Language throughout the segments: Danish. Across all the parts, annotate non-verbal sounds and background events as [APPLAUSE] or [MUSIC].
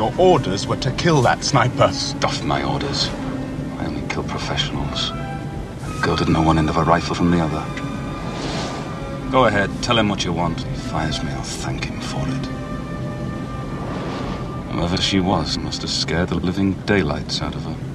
Your orders were to kill that sniper. Stuff my orders. I only kill professionals. Girl didn't know one end of a rifle from the other. Go ahead, tell him what you want. If he fires me, I'll thank him for it. Whoever she was must have scared the living daylights out of her.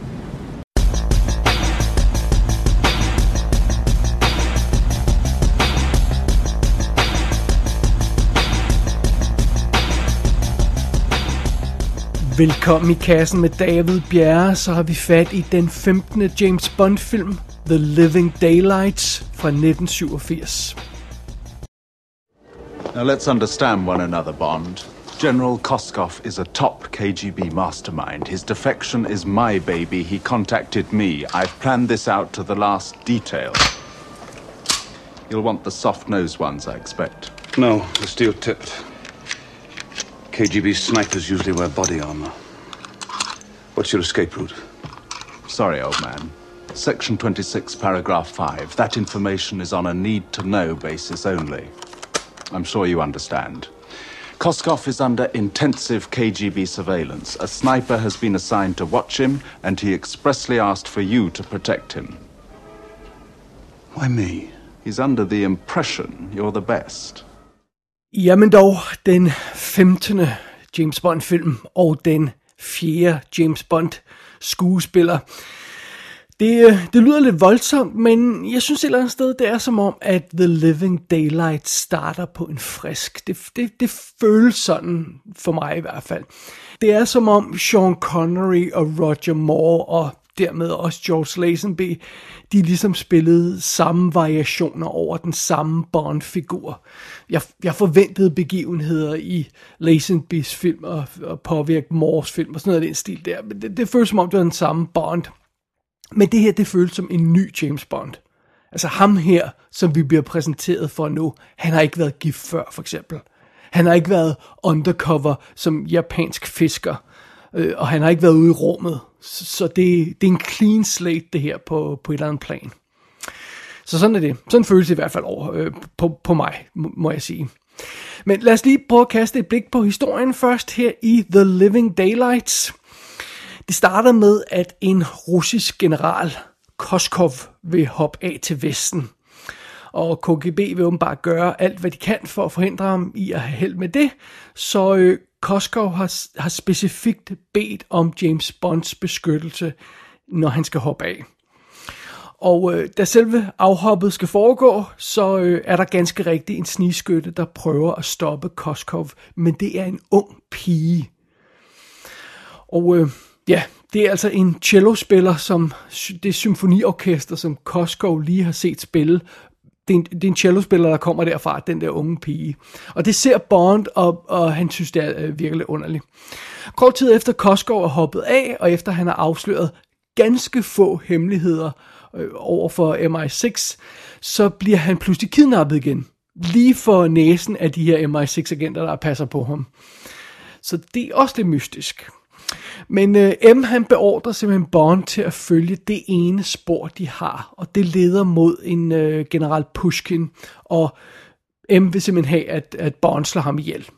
Velkommen i kassen med David Bjerre, så har vi fat i den 15. James Bond film, The Living Daylights fra 1987. Now let's understand one another, Bond. General Koskov is a top KGB mastermind. His defection is my baby. He contacted me. I've planned this out to the last detail. You'll want the soft-nosed ones, I expect. No, the steel tipped. KGB snipers usually wear body armor. What's your escape route? Sorry, old man. Section 26, paragraph 5. That information is on a need-to-know basis only. I'm sure you understand. Koskov is under intensive KGB surveillance. A sniper has been assigned to watch him, and he expressly asked for you to protect him. Why me? He's under the impression you're the best. Jamen dog, den 15. James Bond film og den fjerde James Bond skuespiller. Det, øh, det lyder lidt voldsomt, men jeg synes et eller andet sted, det er som om, at The Living Daylight starter på en frisk. Det, det, det føles sådan, for mig i hvert fald. Det er som om Sean Connery og Roger Moore og dermed også George Lazenby, de ligesom spillede samme variationer over den samme Bond-figur. Jeg, jeg forventede begivenheder i Lazenbys film og, og påvirke Moores film og sådan noget af den stil der, men det, det føles som om, det var den samme Bond. Men det her, det føles som en ny James Bond. Altså ham her, som vi bliver præsenteret for nu, han har ikke været gift før, for eksempel. Han har ikke været undercover som japansk fisker, øh, og han har ikke været ude i rummet. Så, så det, det er en clean slate, det her, på, på et eller andet plan. Så sådan er det. Sådan føles det i hvert fald over, øh, på, på mig, må jeg sige. Men lad os lige prøve at kaste et blik på historien først her i The Living Daylights. Det starter med, at en russisk general, Koskov, vil hoppe af til Vesten. Og KGB vil åbenbart gøre alt, hvad de kan for at forhindre ham i at have held med det. Så øh, Koskov har, har specifikt bedt om James Bonds beskyttelse, når han skal hoppe af. Og øh, da selve afhoppet skal foregå, så øh, er der ganske rigtigt en snigskytte, der prøver at stoppe Koskov, men det er en ung pige. Og øh, ja, det er altså en cellospiller, som det symfoniorkester, som Koskov lige har set spille. Det er en, det er en cellospiller, der kommer derfra, den der unge pige. Og det ser Bond, og, og han synes, det er øh, virkelig underligt. Kort tid efter Koskov er hoppet af, og efter han har afsløret ganske få hemmeligheder øh, over for MI6, så bliver han pludselig kidnappet igen. Lige for næsen af de her MI6-agenter, der passer på ham. Så det er også lidt mystisk. Men øh, M han beordrer simpelthen Bond til at følge det ene spor, de har, og det leder mod en øh, general Pushkin, og M vil simpelthen have, at, at Bond slår ham ihjel.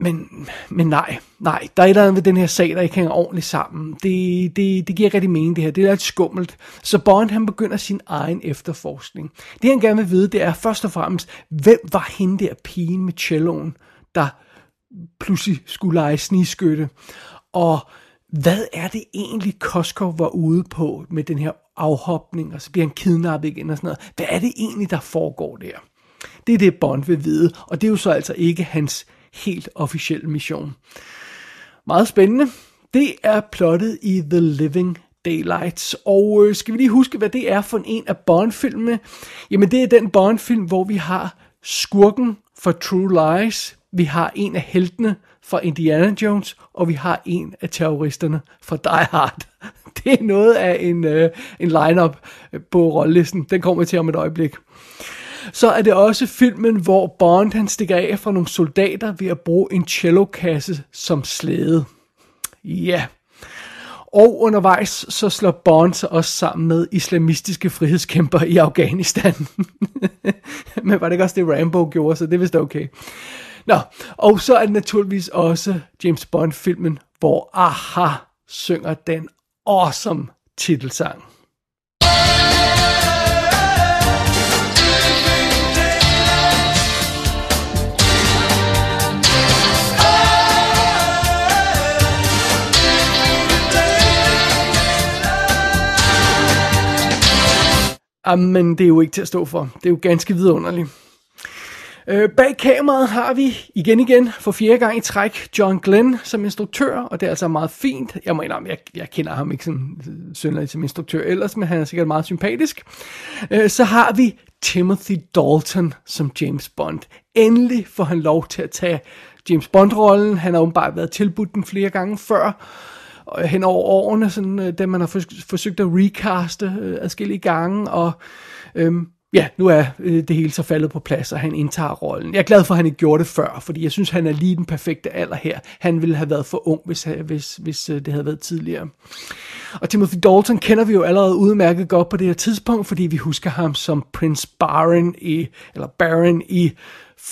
Men, men nej, nej, der er et eller andet ved den her sag, der ikke hænger ordentligt sammen. Det, det, det giver rigtig mening det her, det er lidt skummelt. Så Bond han begynder sin egen efterforskning. Det han gerne vil vide, det er først og fremmest, hvem var hende der pigen med celloen, der pludselig skulle lege sniskytte. Og hvad er det egentlig, Koskov var ude på med den her afhopning, og så bliver han kidnappet igen og sådan noget. Hvad er det egentlig, der foregår der? Det er det, Bond vil vide, og det er jo så altså ikke hans helt officielle mission. Meget spændende. Det er plottet i The Living Daylights. Og øh, skal vi lige huske, hvad det er for en af Bond-filmene? Jamen, det er den Bond-film, hvor vi har skurken for True Lies, vi har en af heltene fra Indiana Jones, og vi har en af terroristerne fra Die Hard. [LAUGHS] Det er noget af en, øh, en line-up øh, på rollelisten. Den kommer til om et øjeblik. Så er det også filmen, hvor Bond han stikker af fra nogle soldater ved at bruge en cellokasse som slæde. Ja. Og undervejs så slår Bond sig også sammen med islamistiske frihedskæmper i Afghanistan. [LAUGHS] Men var det ikke også det Rambo gjorde, så det er vist okay. Nå, og så er det naturligvis også James Bond-filmen, hvor Aha synger den awesome titelsang. Jamen, det er jo ikke til at stå for. Det er jo ganske vidunderligt. Øh, bag kameraet har vi igen igen for fjerde gang i træk John Glenn som instruktør, og det er altså meget fint. Jeg må indrømme, jeg, jeg kender ham ikke sådan synderligt som instruktør ellers, men han er sikkert meget sympatisk. Øh, så har vi Timothy Dalton som James Bond. Endelig får han lov til at tage James Bond-rollen. Han har åbenbart været tilbudt den flere gange før hen over årene, sådan, øh, man har forsøgt at recaste øh, adskillige gange, og øhm, ja, nu er øh, det hele så faldet på plads, og han indtager rollen. Jeg er glad for, at han ikke gjorde det før, fordi jeg synes, han er lige den perfekte alder her. Han ville have været for ung, hvis, øh, hvis, hvis øh, det havde været tidligere. Og Timothy Dalton kender vi jo allerede udmærket godt på det her tidspunkt, fordi vi husker ham som Prince Baron i, eller Baron i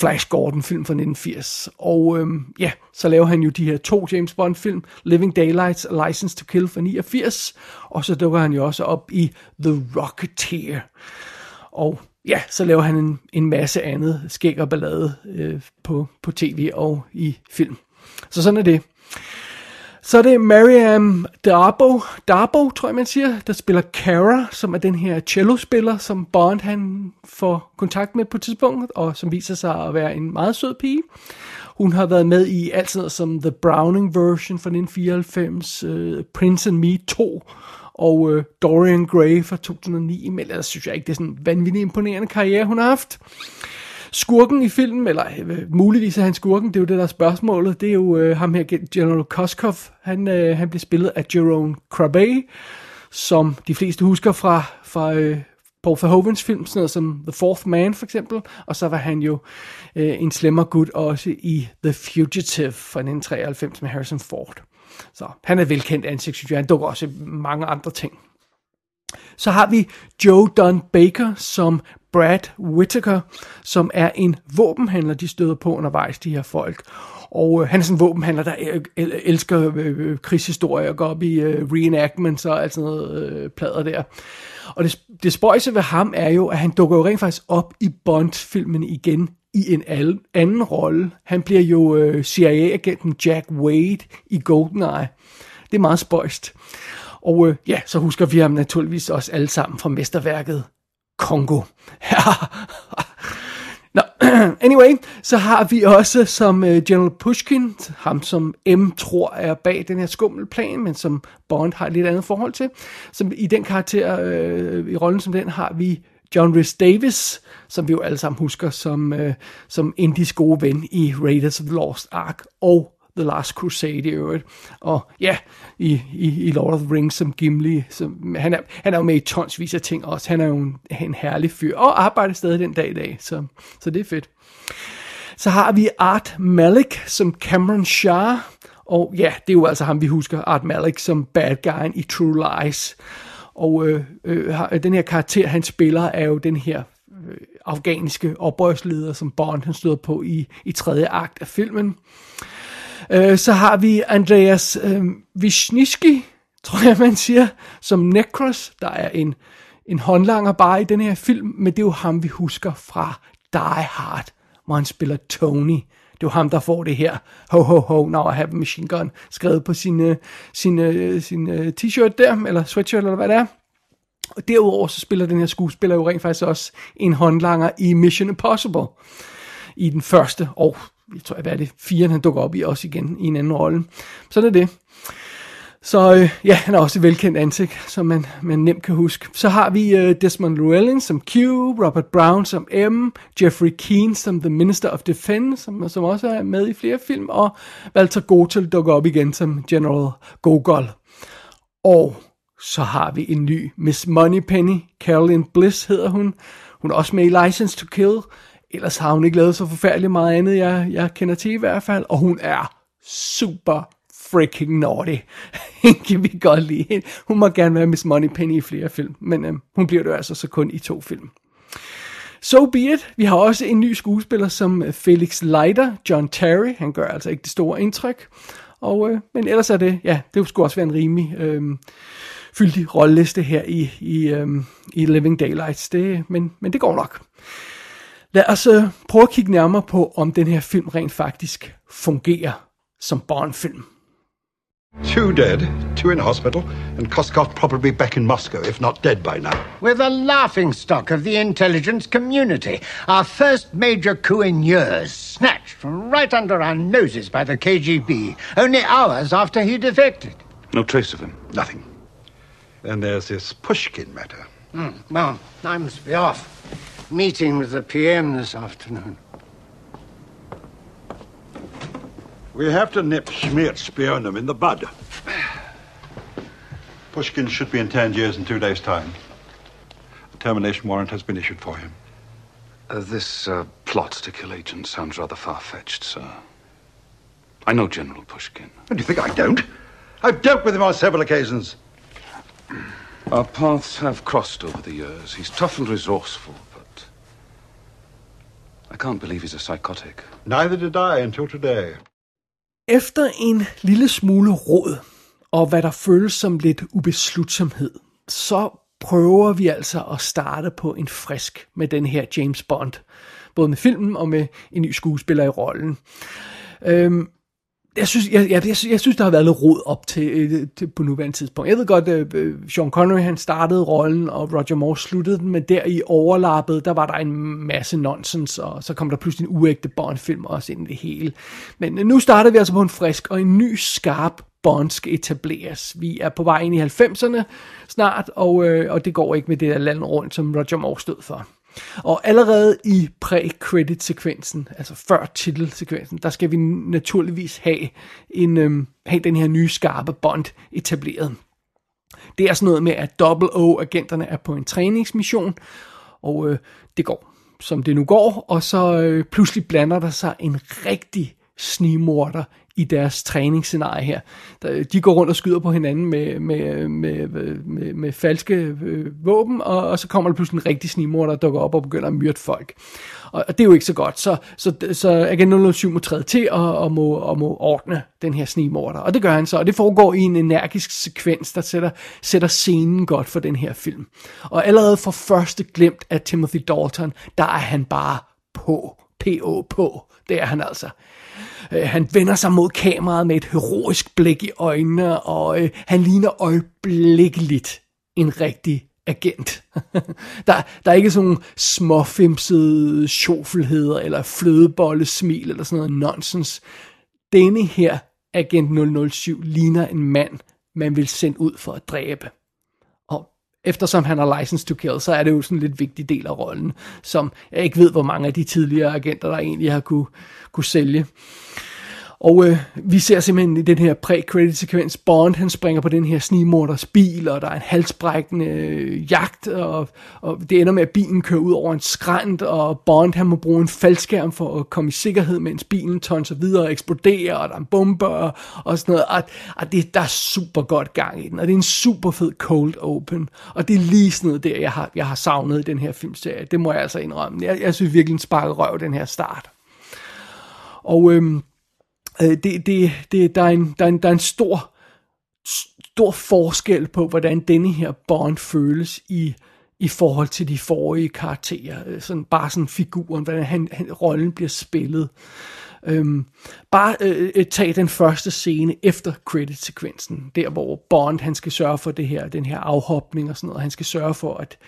Flash Gordon film fra 1980. Og øhm, ja, så laver han jo de her to James Bond film, Living Daylights og License to Kill fra 89, og så dukker han jo også op i The Rocketeer. Og ja, så laver han en, en masse andet skæg og ballade øh, på, på tv og i film. Så sådan er det. Så er det Mariam Darbo, Darbo, tror jeg man siger, der spiller Kara, som er den her cellospiller, som Bond han får kontakt med på et tidspunkt, og som viser sig at være en meget sød pige. Hun har været med i alt sådan som The Browning version fra 1994, uh, øh, Prince and Me 2, og uh, Dorian Gray fra 2009, men ellers synes jeg ikke, det er sådan en vanvittig imponerende karriere, hun har haft. Skurken i filmen, eller øh, muligvis er han skurken, det er jo det der er spørgsmålet, det er jo øh, ham her, General Koskov, han, øh, han bliver spillet af Jerome Crabbe, som de fleste husker fra, fra øh, Paul Verhovens film, sådan noget som The Fourth Man for eksempel, og så var han jo øh, en slemmer gut også i The Fugitive fra 1993 med Harrison Ford. Så han er velkendt ansigt, synes jeg. Han dukker også mange andre ting. Så har vi Joe Don Baker som Brad Whittaker, som er en våbenhandler, de støder på undervejs, de her folk. Og øh, han er sådan en våbenhandler, der øh, elsker øh, øh, og går op i øh, reenactments og alt sådan noget øh, plader der. Og det, det spøjse ved ham er jo, at han dukker jo rent faktisk op i Bond-filmen igen i en anden rolle. Han bliver jo øh, CIA-agenten Jack Wade i GoldenEye. Det er meget spøjst. Og øh, ja, så husker vi ham naturligvis også alle sammen fra mesterværket Kongo. [LAUGHS] Nå, [CLEARS THROAT] anyway, så har vi også som uh, General Pushkin, ham som M tror er bag den her skummelplan, men som Bond har et lidt andet forhold til. Som i den karakter, uh, i rollen som den, har vi John Rhys Davis, som vi jo alle sammen husker som, uh, som Indies gode ven i Raiders of the Lost Ark, og The Last Crusade i øvrigt. Og ja, i, i, i Lord of the Rings som Gimli. Som, han, er, han er jo med i tonsvis af ting også. Han er jo en, en herlig fyr, og arbejder stadig den dag i dag, så, så det er fedt. Så har vi Art Malik som Cameron Shah, og ja, det er jo altså ham, vi husker, Art Malik som bad guy i True Lies. Og øh, øh, den her karakter, han spiller, er jo den her øh, oprørsleder, som Bond han støder på i, i tredje akt af filmen. Øh, Øh, så har vi Andreas øh, Wisniewski, tror jeg man siger, som Necros, der er en, en håndlanger bare i den her film, men det er jo ham, vi husker fra Die Hard, hvor han spiller Tony. Det er jo ham, der får det her, ho ho ho, now I have a machine gun, skrevet på sin, øh, sin, øh, sin t-shirt der, eller sweatshirt, eller hvad det er. Og derudover så spiller den her skuespiller jo rent faktisk også en håndlanger i Mission Impossible. I den første og jeg tror, hvad er det, fire, han dukker op i også igen i en anden rolle. Så er det. Så øh, ja, han er også et velkendt ansigt, som man, man nemt kan huske. Så har vi øh, Desmond Llewellyn som Q, Robert Brown som M, Jeffrey Keane som The Minister of Defense, som, som også er med i flere film, og Walter Gotel dukker op igen som General Gogol. Og så har vi en ny Miss Moneypenny, Carolyn Bliss hedder hun. Hun er også med i License to Kill, Ellers har hun ikke lavet så forfærdeligt meget andet, jeg, jeg kender til i hvert fald. Og hun er super freaking naughty. [LAUGHS] kan vi godt lide Hun må gerne være Miss Moneypenny i flere film, men øh, hun bliver det altså så kun i to film. So be it. Vi har også en ny skuespiller som øh, Felix Leiter, John Terry. Han gør altså ikke det store indtryk. Og, øh, men ellers er det, ja, det skulle også være en rimelig øh, fyldig rolleliste her i, i, øh, i Living Daylights. Det, men, men det går nok. Lad os øh, prøve at kigge nærmere på, om den her film rent faktisk fungerer som Bond-film. Two dead, two in hospital, and Koskov probably back in Moscow, if not dead by now. We're the laughing stock of the intelligence community. Our first major coup in years, snatched from right under our noses by the KGB, only hours after he defected. No trace of him. Nothing. Then there's this Pushkin matter. Hmm, well, I must be off. Meeting with the PM this afternoon. We have to nip Schmiert Spionum in the bud. Pushkin should be in Tangiers in two days' time. A termination warrant has been issued for him. Uh, this uh, plot to kill agent sounds rather far-fetched, sir. I know General Pushkin. And do you think I don't? I've dealt with him on several occasions. Our paths have crossed over the years. He's tough and resourceful, but I can't believe he's a psychotic. Neither did I until today. Efter en lille smule råd, og hvad der føles som lidt ubeslutsomhed, så prøver vi altså at starte på en frisk med den her James Bond. Både med filmen og med en ny skuespiller i rollen. Øhm, jeg synes, jeg, jeg, jeg, jeg synes, der har været lidt rod op til, øh, til på nuværende tidspunkt. Jeg ved godt, at uh, Sean Connery han startede rollen, og Roger Moore sluttede den, men der i overlappet, der var der en masse nonsens, og så kom der pludselig en uægte Bond-film også ind i det hele. Men nu starter vi altså på en frisk, og en ny skarp Bond skal etableres. Vi er på vej ind i 90'erne snart, og, øh, og det går ikke med det der land rundt, som Roger Moore stod for. Og allerede i pre-credit-sekvensen, altså før titelsekvensen, der skal vi naturligvis have, en, øhm, have den her nye skarpe Bond etableret. Det er sådan noget med, at Double O-agenterne er på en træningsmission, og øh, det går, som det nu går, og så øh, pludselig blander der sig en rigtig snigmorder i deres træningsscenarie her. De går rundt og skyder på hinanden med, med, med, med, med falske øh, våben, og, og så kommer der pludselig en rigtig snimor, der dukker op og begynder at myrde folk. Og, og det er jo ikke så godt, så, så, så Agent 007 må træde til og, og, må, og må ordne den her snimorder. Og det gør han så, og det foregår i en energisk sekvens, der sætter, sætter scenen godt for den her film. Og allerede for første glemt af Timothy Dalton, der er han bare på. P.O. på. Det er han altså. Øh, han vender sig mod kameraet med et heroisk blik i øjnene, og øh, han ligner øjeblikkeligt en rigtig agent. [LAUGHS] der, der er ikke sådan nogle småfimsede sjofelheder, eller flødebollesmil, eller sådan noget nonsens. Denne her agent 007 ligner en mand, man vil sende ud for at dræbe. Eftersom han har license to kill, så er det jo sådan en lidt vigtig del af rollen, som jeg ikke ved, hvor mange af de tidligere agenter, der egentlig har kunne, kunne sælge. Og øh, vi ser simpelthen i den her pre-credit-sekvens, Bond han springer på den her snigmorders bil, og der er en halsbrækkende øh, jagt, og, og det ender med, at bilen kører ud over en skrænt, og Bond han må bruge en faldskærm for at komme i sikkerhed, mens bilen tonser videre og eksploderer, og der er en bombe og, og sådan noget. Og, og det, der er super godt gang i den, og det er en super fed cold open, og det er lige sådan noget der, jeg har, jeg har savnet i den her filmserie. Det må jeg altså indrømme. Jeg, jeg synes virkelig, den sparker røv, den her start. Og Øh, øh, det, det, det, der, er en, der, er en, der er en stor, stor forskel på, hvordan denne her Bond føles i, i forhold til de forrige karakterer. Øh, sådan, bare sådan figuren, hvordan han, han, rollen bliver spillet. Øhm, bare øh, øh, tag den første scene efter credit-sekvensen, der hvor Bond han skal sørge for det her, den her afhopning og sådan noget. Han skal sørge for, at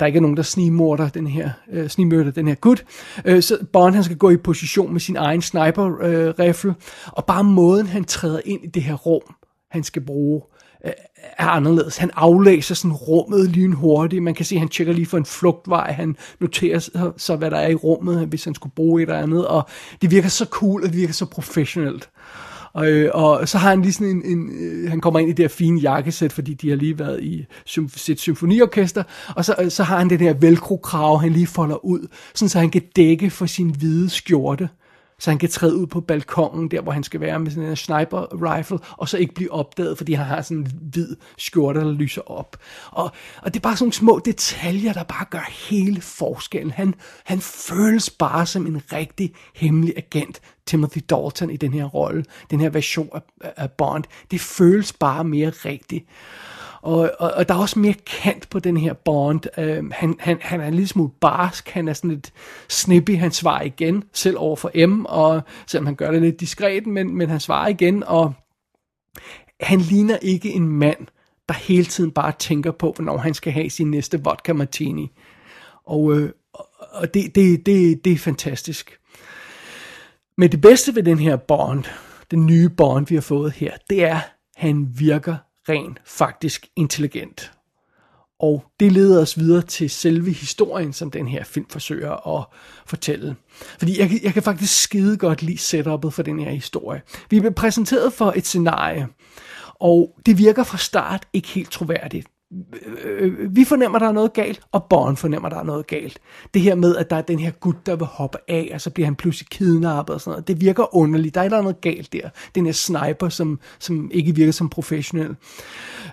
der ikke er nogen, der snigmorder den her, øh, snigmørder den her gut. Øh, så Bond han skal gå i position med sin egen sniper-rifle, øh, og bare måden han træder ind i det her rum, han skal bruge, øh, er anderledes. Han aflæser sådan rummet lynhurtigt. Man kan se, at han tjekker lige for en flugtvej. Han noterer så, hvad der er i rummet, hvis han skulle bruge et eller andet. Og det virker så cool, og det virker så professionelt. Og, øh, og så har han lige sådan en, en øh, han kommer ind i det her fine jakkesæt, fordi de har lige været i sit symfoniorkester, og så, øh, så har han den her velcro-krav, han lige folder ud, sådan så han kan dække for sin hvide skjorte så han kan træde ud på balkongen, der hvor han skal være med sådan en sniper rifle, og så ikke blive opdaget, fordi han har sådan en hvid skjorte, der lyser op. Og, og det er bare sådan nogle små detaljer, der bare gør hele forskellen. Han, han føles bare som en rigtig hemmelig agent, Timothy Dalton i den her rolle, den her version af, af Bond. Det føles bare mere rigtigt. Og, og, og der er også mere kant på den her Bond. Uh, han, han, han er en lille smule barsk, han er sådan lidt snippy, han svarer igen, selv over for M, og selvom han gør det lidt diskret, men, men han svarer igen, og han ligner ikke en mand, der hele tiden bare tænker på, hvornår han skal have sin næste vodka martini. Og, øh, og det, det, det, det er fantastisk. Men det bedste ved den her Bond, den nye Bond, vi har fået her, det er, at han virker rent faktisk intelligent. Og det leder os videre til selve historien, som den her film forsøger at fortælle. Fordi jeg, jeg kan faktisk skide godt lide setupet for den her historie. Vi bliver præsenteret for et scenarie, og det virker fra start ikke helt troværdigt. Øh, vi fornemmer, der er noget galt, og Bond fornemmer, der er noget galt. Det her med, at der er den her gut, der vil hoppe af, og så bliver han pludselig kidnappet og sådan noget, det virker underligt. Der er der noget galt der. Den her sniper, som, som ikke virker som professionel.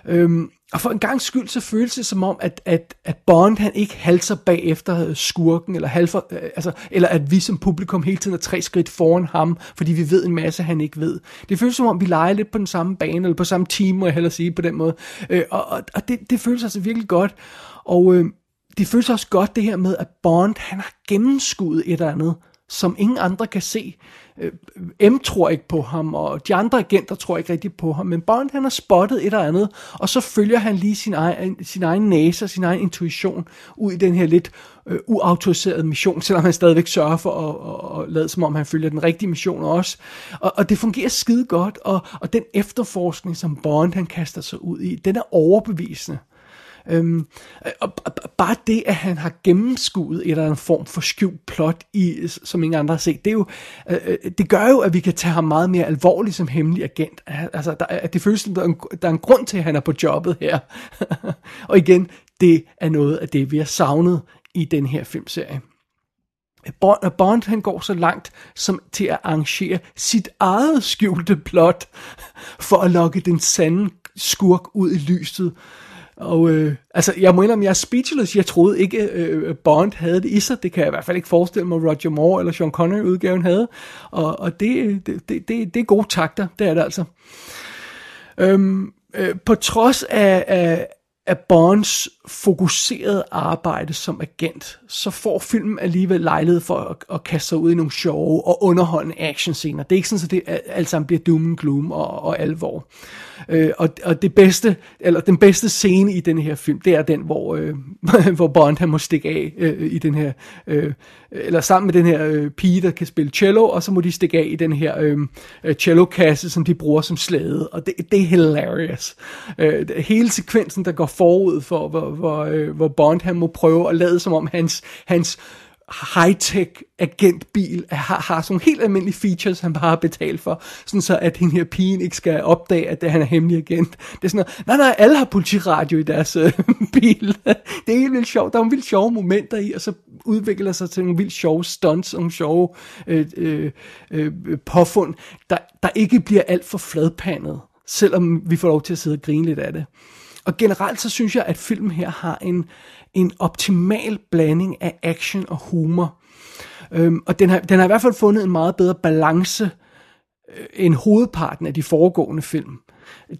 Øhm, og for en gang skyld, så føles det som om, at, at, at Bond han ikke halser bagefter øh, skurken, eller, halfer, øh, altså, eller at vi som publikum hele tiden er tre skridt foran ham, fordi vi ved en masse, han ikke ved. Det føles som om, vi leger lidt på den samme bane, eller på samme team, må jeg hellere sige på den måde. Øh, og og, og det, det føles altså virkelig godt. Og øh, det føles også godt det her med, at Bond han har gennemskuddet et eller andet, som ingen andre kan se. Øh, M tror ikke på ham, og de andre agenter tror ikke rigtig på ham, men Bond han har spottet et eller andet, og så følger han lige sin egen, øh, sin egen næse og sin egen intuition ud i den her lidt øh, uautoriserede mission, [LAUGHS] selvom han stadigvæk sørger for at, at, at lade som om han følger den rigtige mission også. Og, og det fungerer skide godt, og, og den efterforskning, som Bond han kaster sig ud i, den er overbevisende. Øhm, og, og bare det, at han har gennemskuet et eller andet form for skjult plot, i, som ingen andre har set, det, er jo, øh, øh, det gør jo, at vi kan tage ham meget mere alvorligt som hemmelig agent. Altså, der, at det føles, som der er, en, der er en grund til, at han er på jobbet her. [LAUGHS] og igen, det er noget af det, vi har savnet i den her filmserie. Bond, Bond han går så langt som til at arrangere sit eget skjulte plot [LAUGHS] for at lokke den sande skurk ud i lyset. Og øh, altså, jeg må indrømme, jeg er speechless. Jeg troede ikke, øh, øh, Bond havde det i sig. Det kan jeg i hvert fald ikke forestille mig, Roger Moore eller Sean Connery-udgaven havde. Og, og det, det, det, det, det er gode takter, det er det altså. Øhm, øh, på trods af, af, af Bonds fokuserede arbejde som agent, så får filmen alligevel lejlighed for at, at kaste sig ud i nogle sjove og underholdende actionscener. Det er ikke sådan, at det alt sammen bliver doom and gloom og, og alvor. Øh, og, og det bedste, eller den bedste scene i den her film, det er den, hvor, øh, [LAUGHS] hvor Bond han må stikke af øh, i den her, øh, eller sammen med den her øh, pige, der kan spille cello, og så må de stikke af i den her øh, øh cello-kasse, som de bruger som slæde, og det, det er hilarious. Øh, hele sekvensen, der går forud for, hvor, hvor, øh, hvor Bond han må prøve at lade som om hans, hans high-tech agentbil har, har sådan helt almindelige features, han bare har betalt for, sådan så at den her pigen ikke skal opdage, at han er hemmelig agent. Det er sådan noget, nej nej, alle har politiradio i deres øh, [LAUGHS] bil. det er helt vildt sjovt. Der er nogle vildt sjove momenter i, og så udvikler sig til nogle vildt sjove stunts, nogle sjove øh, øh, øh, påfund, der, der ikke bliver alt for fladpandet, selvom vi får lov til at sidde og grine lidt af det. Og generelt så synes jeg, at filmen her har en, en optimal blanding af action og humor. Øhm, og den har, den har i hvert fald fundet en meget bedre balance øh, end hovedparten af de foregående film.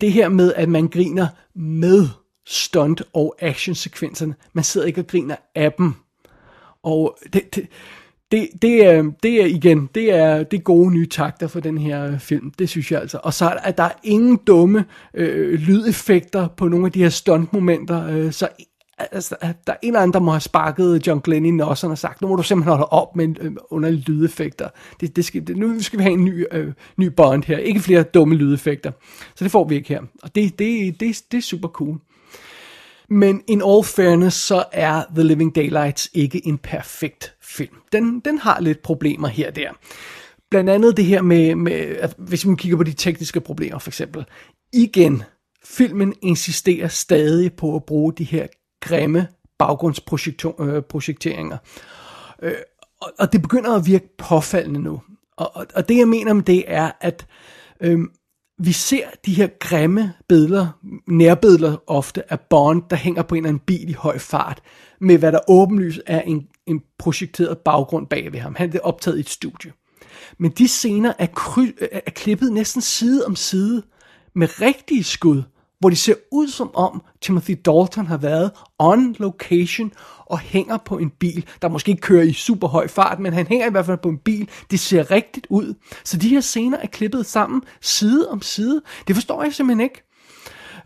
Det her med, at man griner med stunt- og actionsekvenserne. Man sidder ikke og griner af dem. Og det, det, det, det, er, det er igen, det er, det er gode nye takter for den her film, det synes jeg altså. Og så er der er ingen dumme øh, lydeffekter på nogle af de her stuntmomenter, øh, så altså, der er en eller anden, der må have sparket John Glenn i nosserne og sagt, nu må du simpelthen holde op med øh, underlige lydeffekter. Det, det skal, det, nu skal vi have en ny, øh, ny Bond her, ikke flere dumme lydeffekter. Så det får vi ikke her. Og det, det, det, det er super cool. Men in all fairness, så er The Living Daylights ikke en perfekt film. Den, den har lidt problemer her og der. Blandt andet det her med, med at hvis man kigger på de tekniske problemer for eksempel. Igen, filmen insisterer stadig på at bruge de her grimme baggrundsprojekteringer. Øh, øh og det begynder at virke påfaldende nu. Og, og, og det jeg mener med det er, at øhm, vi ser de her grimme billeder, nærbilleder ofte af Bond, der hænger på en eller anden bil i høj fart, med hvad der åbenlyst er en, en projekteret baggrund bag ved ham. Han er optaget i et studie. Men de scener er, kry- er klippet næsten side om side med rigtige skud, hvor det ser ud som om Timothy Dalton har været on location og hænger på en bil, der måske ikke kører i super høj fart, men han hænger i hvert fald på en bil. Det ser rigtigt ud. Så de her scener er klippet sammen side om side. Det forstår jeg simpelthen ikke.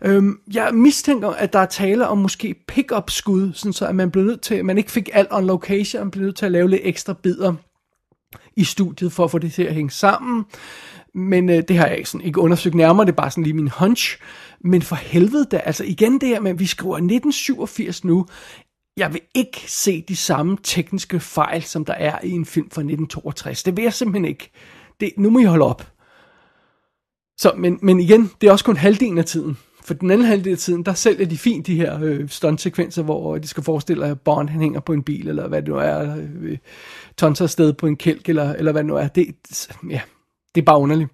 Øhm, jeg mistænker, at der er tale om måske pick-up skud, sådan så at man blev nødt til, at man ikke fik alt on location, man blev nødt til at lave lidt ekstra bidder i studiet for at få det til at hænge sammen. Men øh, det har jeg sådan, ikke undersøgt nærmere, det er bare sådan lige min hunch. Men for helvede da, altså igen det her med, at vi skriver 1987 nu. Jeg vil ikke se de samme tekniske fejl, som der er i en film fra 1962. Det vil jeg simpelthen ikke. Det, nu må I holde op. Så, men, men igen, det er også kun halvdelen af tiden. For den anden halvdel af tiden, der sælger de fint de her øh, stuntsekvenser, hvor øh, de skal forestille, at Bond han hænger på en bil, eller hvad det nu er, øh, tonser afsted på en kælk, eller, eller hvad det nu er. Det, ja, det er bare underligt.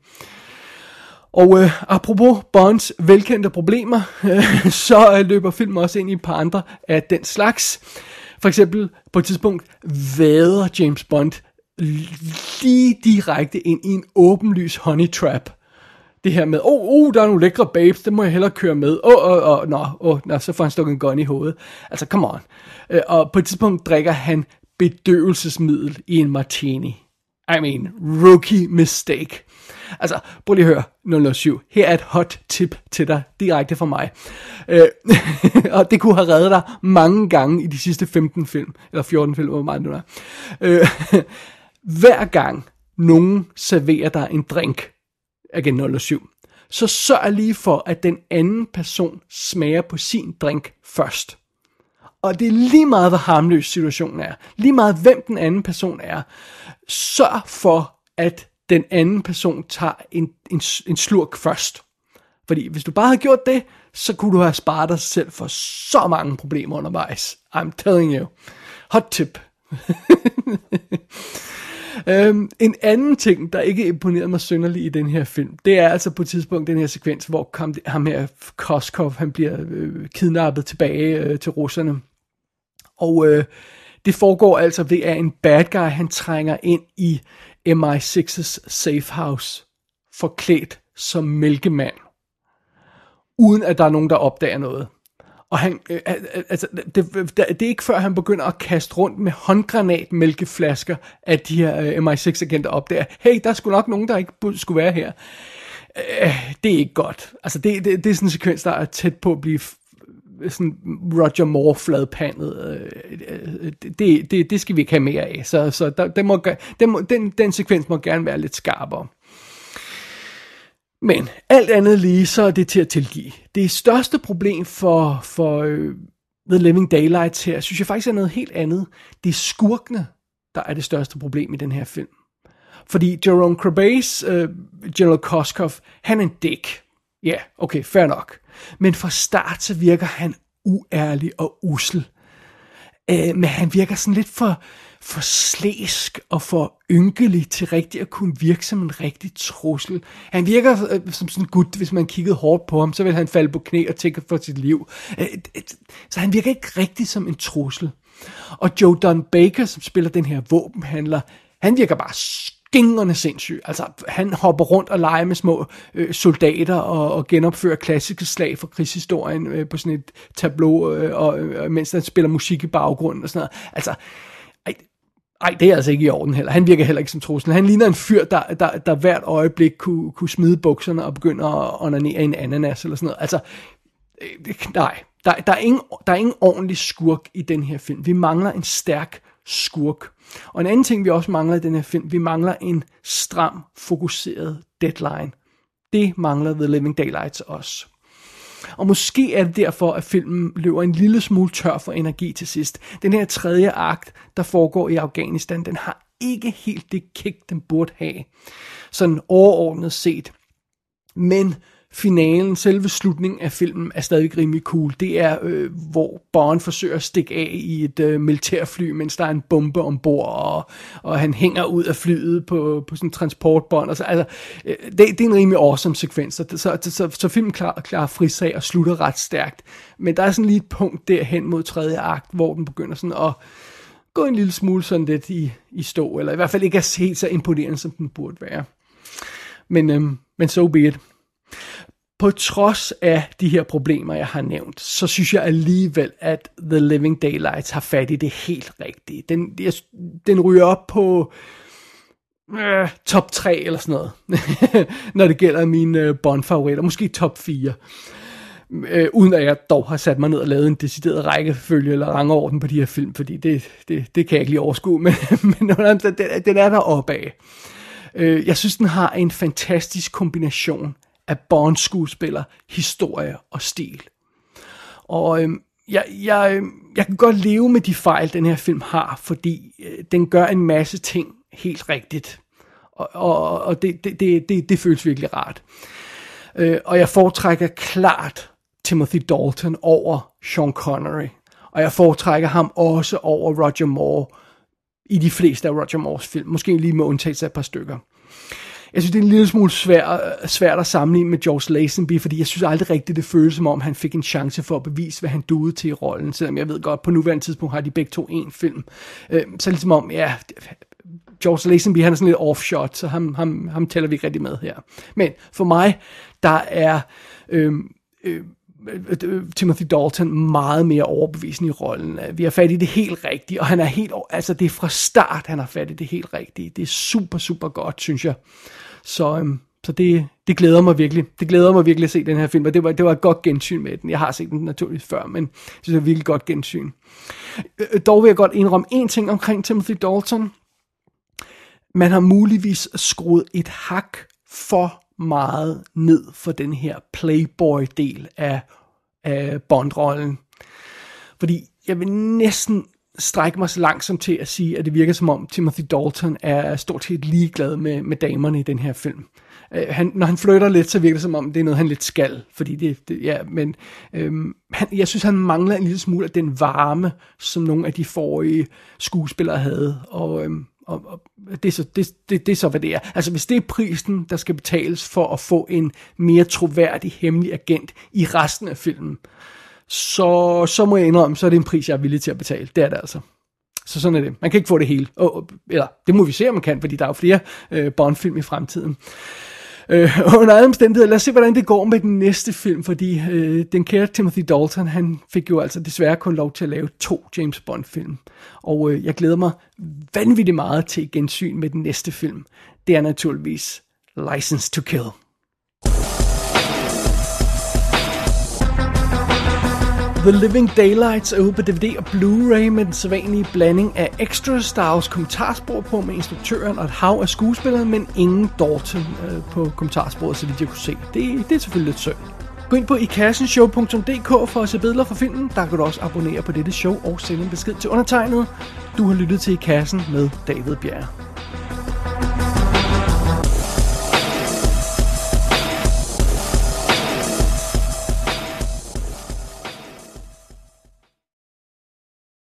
Og øh, apropos Bonds velkendte problemer, øh, [LAUGHS] så øh, løber filmen også ind i et par andre af den slags. For eksempel på et tidspunkt vader James Bond lige direkte ind i en åbenlys honey trap. Det her med, åh, oh, oh, der er nogle lækre babes, det må jeg hellere køre med. Åh, oh, oh, oh, nå, oh, nå, så får han stukket en gun i hovedet. Altså, come on. Øh, og på et tidspunkt drikker han bedøvelsesmiddel i en martini. I mean, rookie mistake. Altså, prøv lige at høre 007. Her er et hot tip til dig, direkte fra mig. Øh, [LAUGHS] og det kunne have reddet dig mange gange i de sidste 15 film, eller 14 film, hvor meget nu er. Øh, [LAUGHS] hver gang nogen serverer dig en drink, igen 007, så sørg lige for, at den anden person smager på sin drink først. Og det er lige meget, hvor harmløs situationen er. Lige meget, hvem den anden person er. Sørg for, at den anden person tager en, en, en slurk først. Fordi hvis du bare havde gjort det, så kunne du have sparet dig selv for så mange problemer undervejs. I'm telling you. Hot tip. um, [LAUGHS] en anden ting, der ikke imponerede mig synderligt i den her film, det er altså på et tidspunkt den her sekvens, hvor kom, ham her Koskov, han bliver øh, kidnappet tilbage øh, til russerne. Og øh, det foregår altså ved, at en bad guy, han trænger ind i MI6's safe house, forklædt som mælkemand, uden at der er nogen, der opdager noget. Og han, øh, altså, det, det, det er ikke før, han begynder at kaste rundt med håndgranatmælkeflasker, at de her øh, MI6-agenter opdager, hey, der skulle nok nogen, der ikke skulle være her. Øh, det er ikke godt. Altså, det, det, det er sådan en sekvens, der er tæt på at blive sådan Roger Moore fladpandet. Øh, øh, det, det, det skal vi ikke have mere af. Så, så der, den, må, den, må, den, den sekvens må gerne være lidt skarpere. Men alt andet lige, så er det til at tilgive. Det største problem for, for uh, The Living Daylights her, synes jeg faktisk er noget helt andet. Det er skurkene, der er det største problem i den her film. Fordi Jerome Crabase, uh, øh, General Koskov, han er en dæk. Ja, yeah, okay, fair nok. Men fra start så virker han uærlig og usel. Øh, men han virker sådan lidt for, for slæsk og for ynkelig til rigtigt at kunne virke som en rigtig trussel. Han virker øh, som sådan en gut, hvis man kiggede hårdt på ham, så vil han falde på knæ og tænke for sit liv. Øh, så han virker ikke rigtig som en trussel. Og Joe Don Baker, som spiller den her våbenhandler, han virker bare skingrende sindssyg. Altså, han hopper rundt og leger med små øh, soldater og, og genopfører klassiske slag fra krigshistorien øh, på sådan et tableau, øh, og, øh, mens han spiller musik i baggrunden og sådan noget. Altså, ej, ej, det er altså ikke i orden heller. Han virker heller ikke som trussel. Han ligner en fyr, der, der, der hvert øjeblik kunne, kunne smide bukserne og begynde at onanere en ananas eller sådan noget. Altså, øh, nej, der, der, er ingen, der er ingen ordentlig skurk i den her film. Vi mangler en stærk skurk. Og en anden ting, vi også mangler i den her film, vi mangler en stram, fokuseret deadline. Det mangler The Living Daylights også. Og måske er det derfor, at filmen løber en lille smule tør for energi til sidst. Den her tredje akt, der foregår i Afghanistan, den har ikke helt det kick, den burde have. Sådan overordnet set. Men finalen, selve slutningen af filmen, er stadig rimelig cool. Det er, øh, hvor Bond forsøger at stikke af i et øh, militærfly, mens der er en bombe ombord, og, og han hænger ud af flyet på, på sådan en transportbånd. Altså, altså, øh, det, det er en rimelig awesome sekvens, så, så, så, så filmen klarer klar frisag og slutter ret stærkt. Men der er sådan lige et punkt derhen mod tredje akt, hvor den begynder sådan at gå en lille smule sådan lidt i, i stå, eller i hvert fald ikke er helt så imponerende, som den burde være. Men, øhm, men so be it. På trods af de her problemer, jeg har nævnt, så synes jeg alligevel, at The Living Daylights har fat i det helt rigtige. Den, jeg, den ryger op på øh, top 3 eller sådan noget, [LAUGHS] når det gælder mine øh, Bond-favoritter. Måske top 4. Øh, uden at jeg dog har sat mig ned og lavet en decideret rækkefølge eller rangorden på de her film, fordi det, det, det kan jeg ikke lige overskue, [LAUGHS] men, men den, den er der opad. Øh, jeg synes, den har en fantastisk kombination af Bond-skuespiller, historie og stil. Og øhm, jeg, jeg, øhm, jeg kan godt leve med de fejl, den her film har, fordi øh, den gør en masse ting helt rigtigt. Og, og, og det, det, det, det, det føles virkelig rart. Øh, og jeg foretrækker klart Timothy Dalton over Sean Connery. Og jeg foretrækker ham også over Roger Moore i de fleste af Roger Moores film. Måske lige med undtagelse af et par stykker. Jeg synes, det er en lille smule svær, svært at sammenligne med George Lazenby, fordi jeg synes aldrig rigtigt, det føles som om, han fik en chance for at bevise, hvad han duede til i rollen, selvom jeg ved godt, på nuværende tidspunkt har de begge to en film. Øh, så ligesom om, ja, George Lazenby, han er sådan lidt offshot, så ham, ham, ham tæller vi ikke rigtig med her. Men for mig, der er øhm, øh, øh, Timothy Dalton meget mere overbevisende i rollen. Vi har fat i det helt rigtige, og han er helt, altså det er fra start, han har fat i det helt rigtige. Det er super, super godt, synes jeg. Så, øhm, så det, det glæder mig virkelig. Det glæder mig virkelig at se den her film, og det var, det var et godt gensyn med den. Jeg har set den naturligvis før, men det er virkelig godt gensyn. Øh, øh, dog vil jeg godt indrømme en ting omkring Timothy Dalton. Man har muligvis skruet et hak for meget ned for den her playboy-del af, af Bond-rollen. Fordi jeg vil næsten strække mig så langsomt til at sige, at det virker som om Timothy Dalton er stort set ligeglad med, med damerne i den her film. Øh, han, når han flytter lidt, så virker det som om, det er noget, han lidt skal. Fordi det, det ja, men øhm, han, jeg synes, han mangler en lille smule af den varme, som nogle af de forrige skuespillere havde. Og øhm, og, og det, er så, det, det, det er så, hvad det er. Altså, hvis det er prisen, der skal betales for at få en mere troværdig hemmelig agent i resten af filmen, så, så må jeg indrømme, så er det en pris, jeg er villig til at betale. Det er det altså. Så sådan er det. Man kan ikke få det hele. Og, eller, det må vi se, om man kan, fordi der er jo flere øh, Bond-film i fremtiden. Øh, under alle omstændigheder, lad os se, hvordan det går med den næste film, fordi øh, den kære Timothy Dalton, han fik jo altså desværre kun lov til at lave to James Bond-film. Og øh, jeg glæder mig vanvittigt meget til gensyn med den næste film. Det er naturligvis License to Kill. The Living Daylights er ude på DVD og Blu-ray med den sædvanlige blanding af extra stars kommentarspor på med instruktøren og et hav af skuespillere, men ingen Dalton øh, på kommentarsporet, så vidt jeg kunne se. Det, det er selvfølgelig lidt synd. Gå ind på ikassenshow.dk for at se billeder fra filmen. Der kan du også abonnere på dette show og sende en besked til undertegnet. Du har lyttet til I Kassen med David Bjerg.